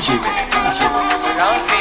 姐妹，姐妹，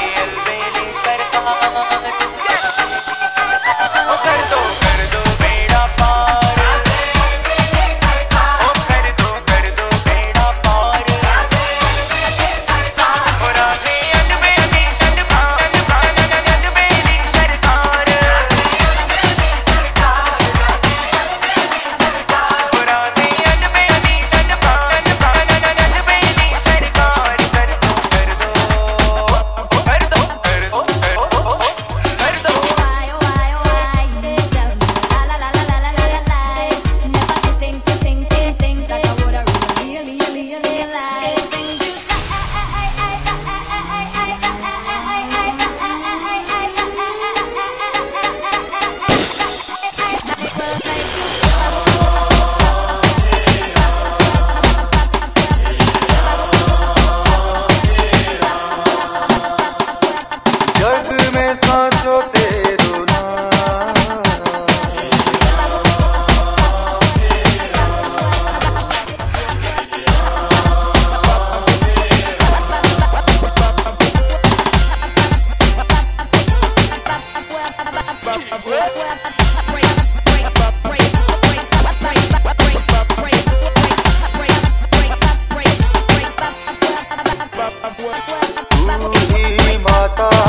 तू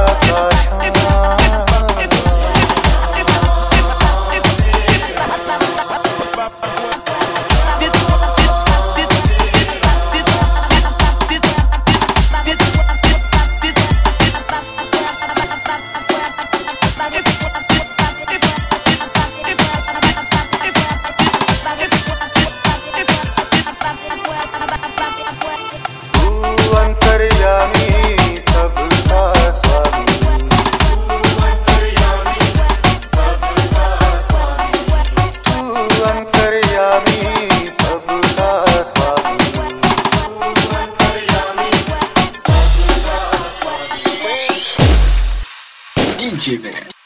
achievement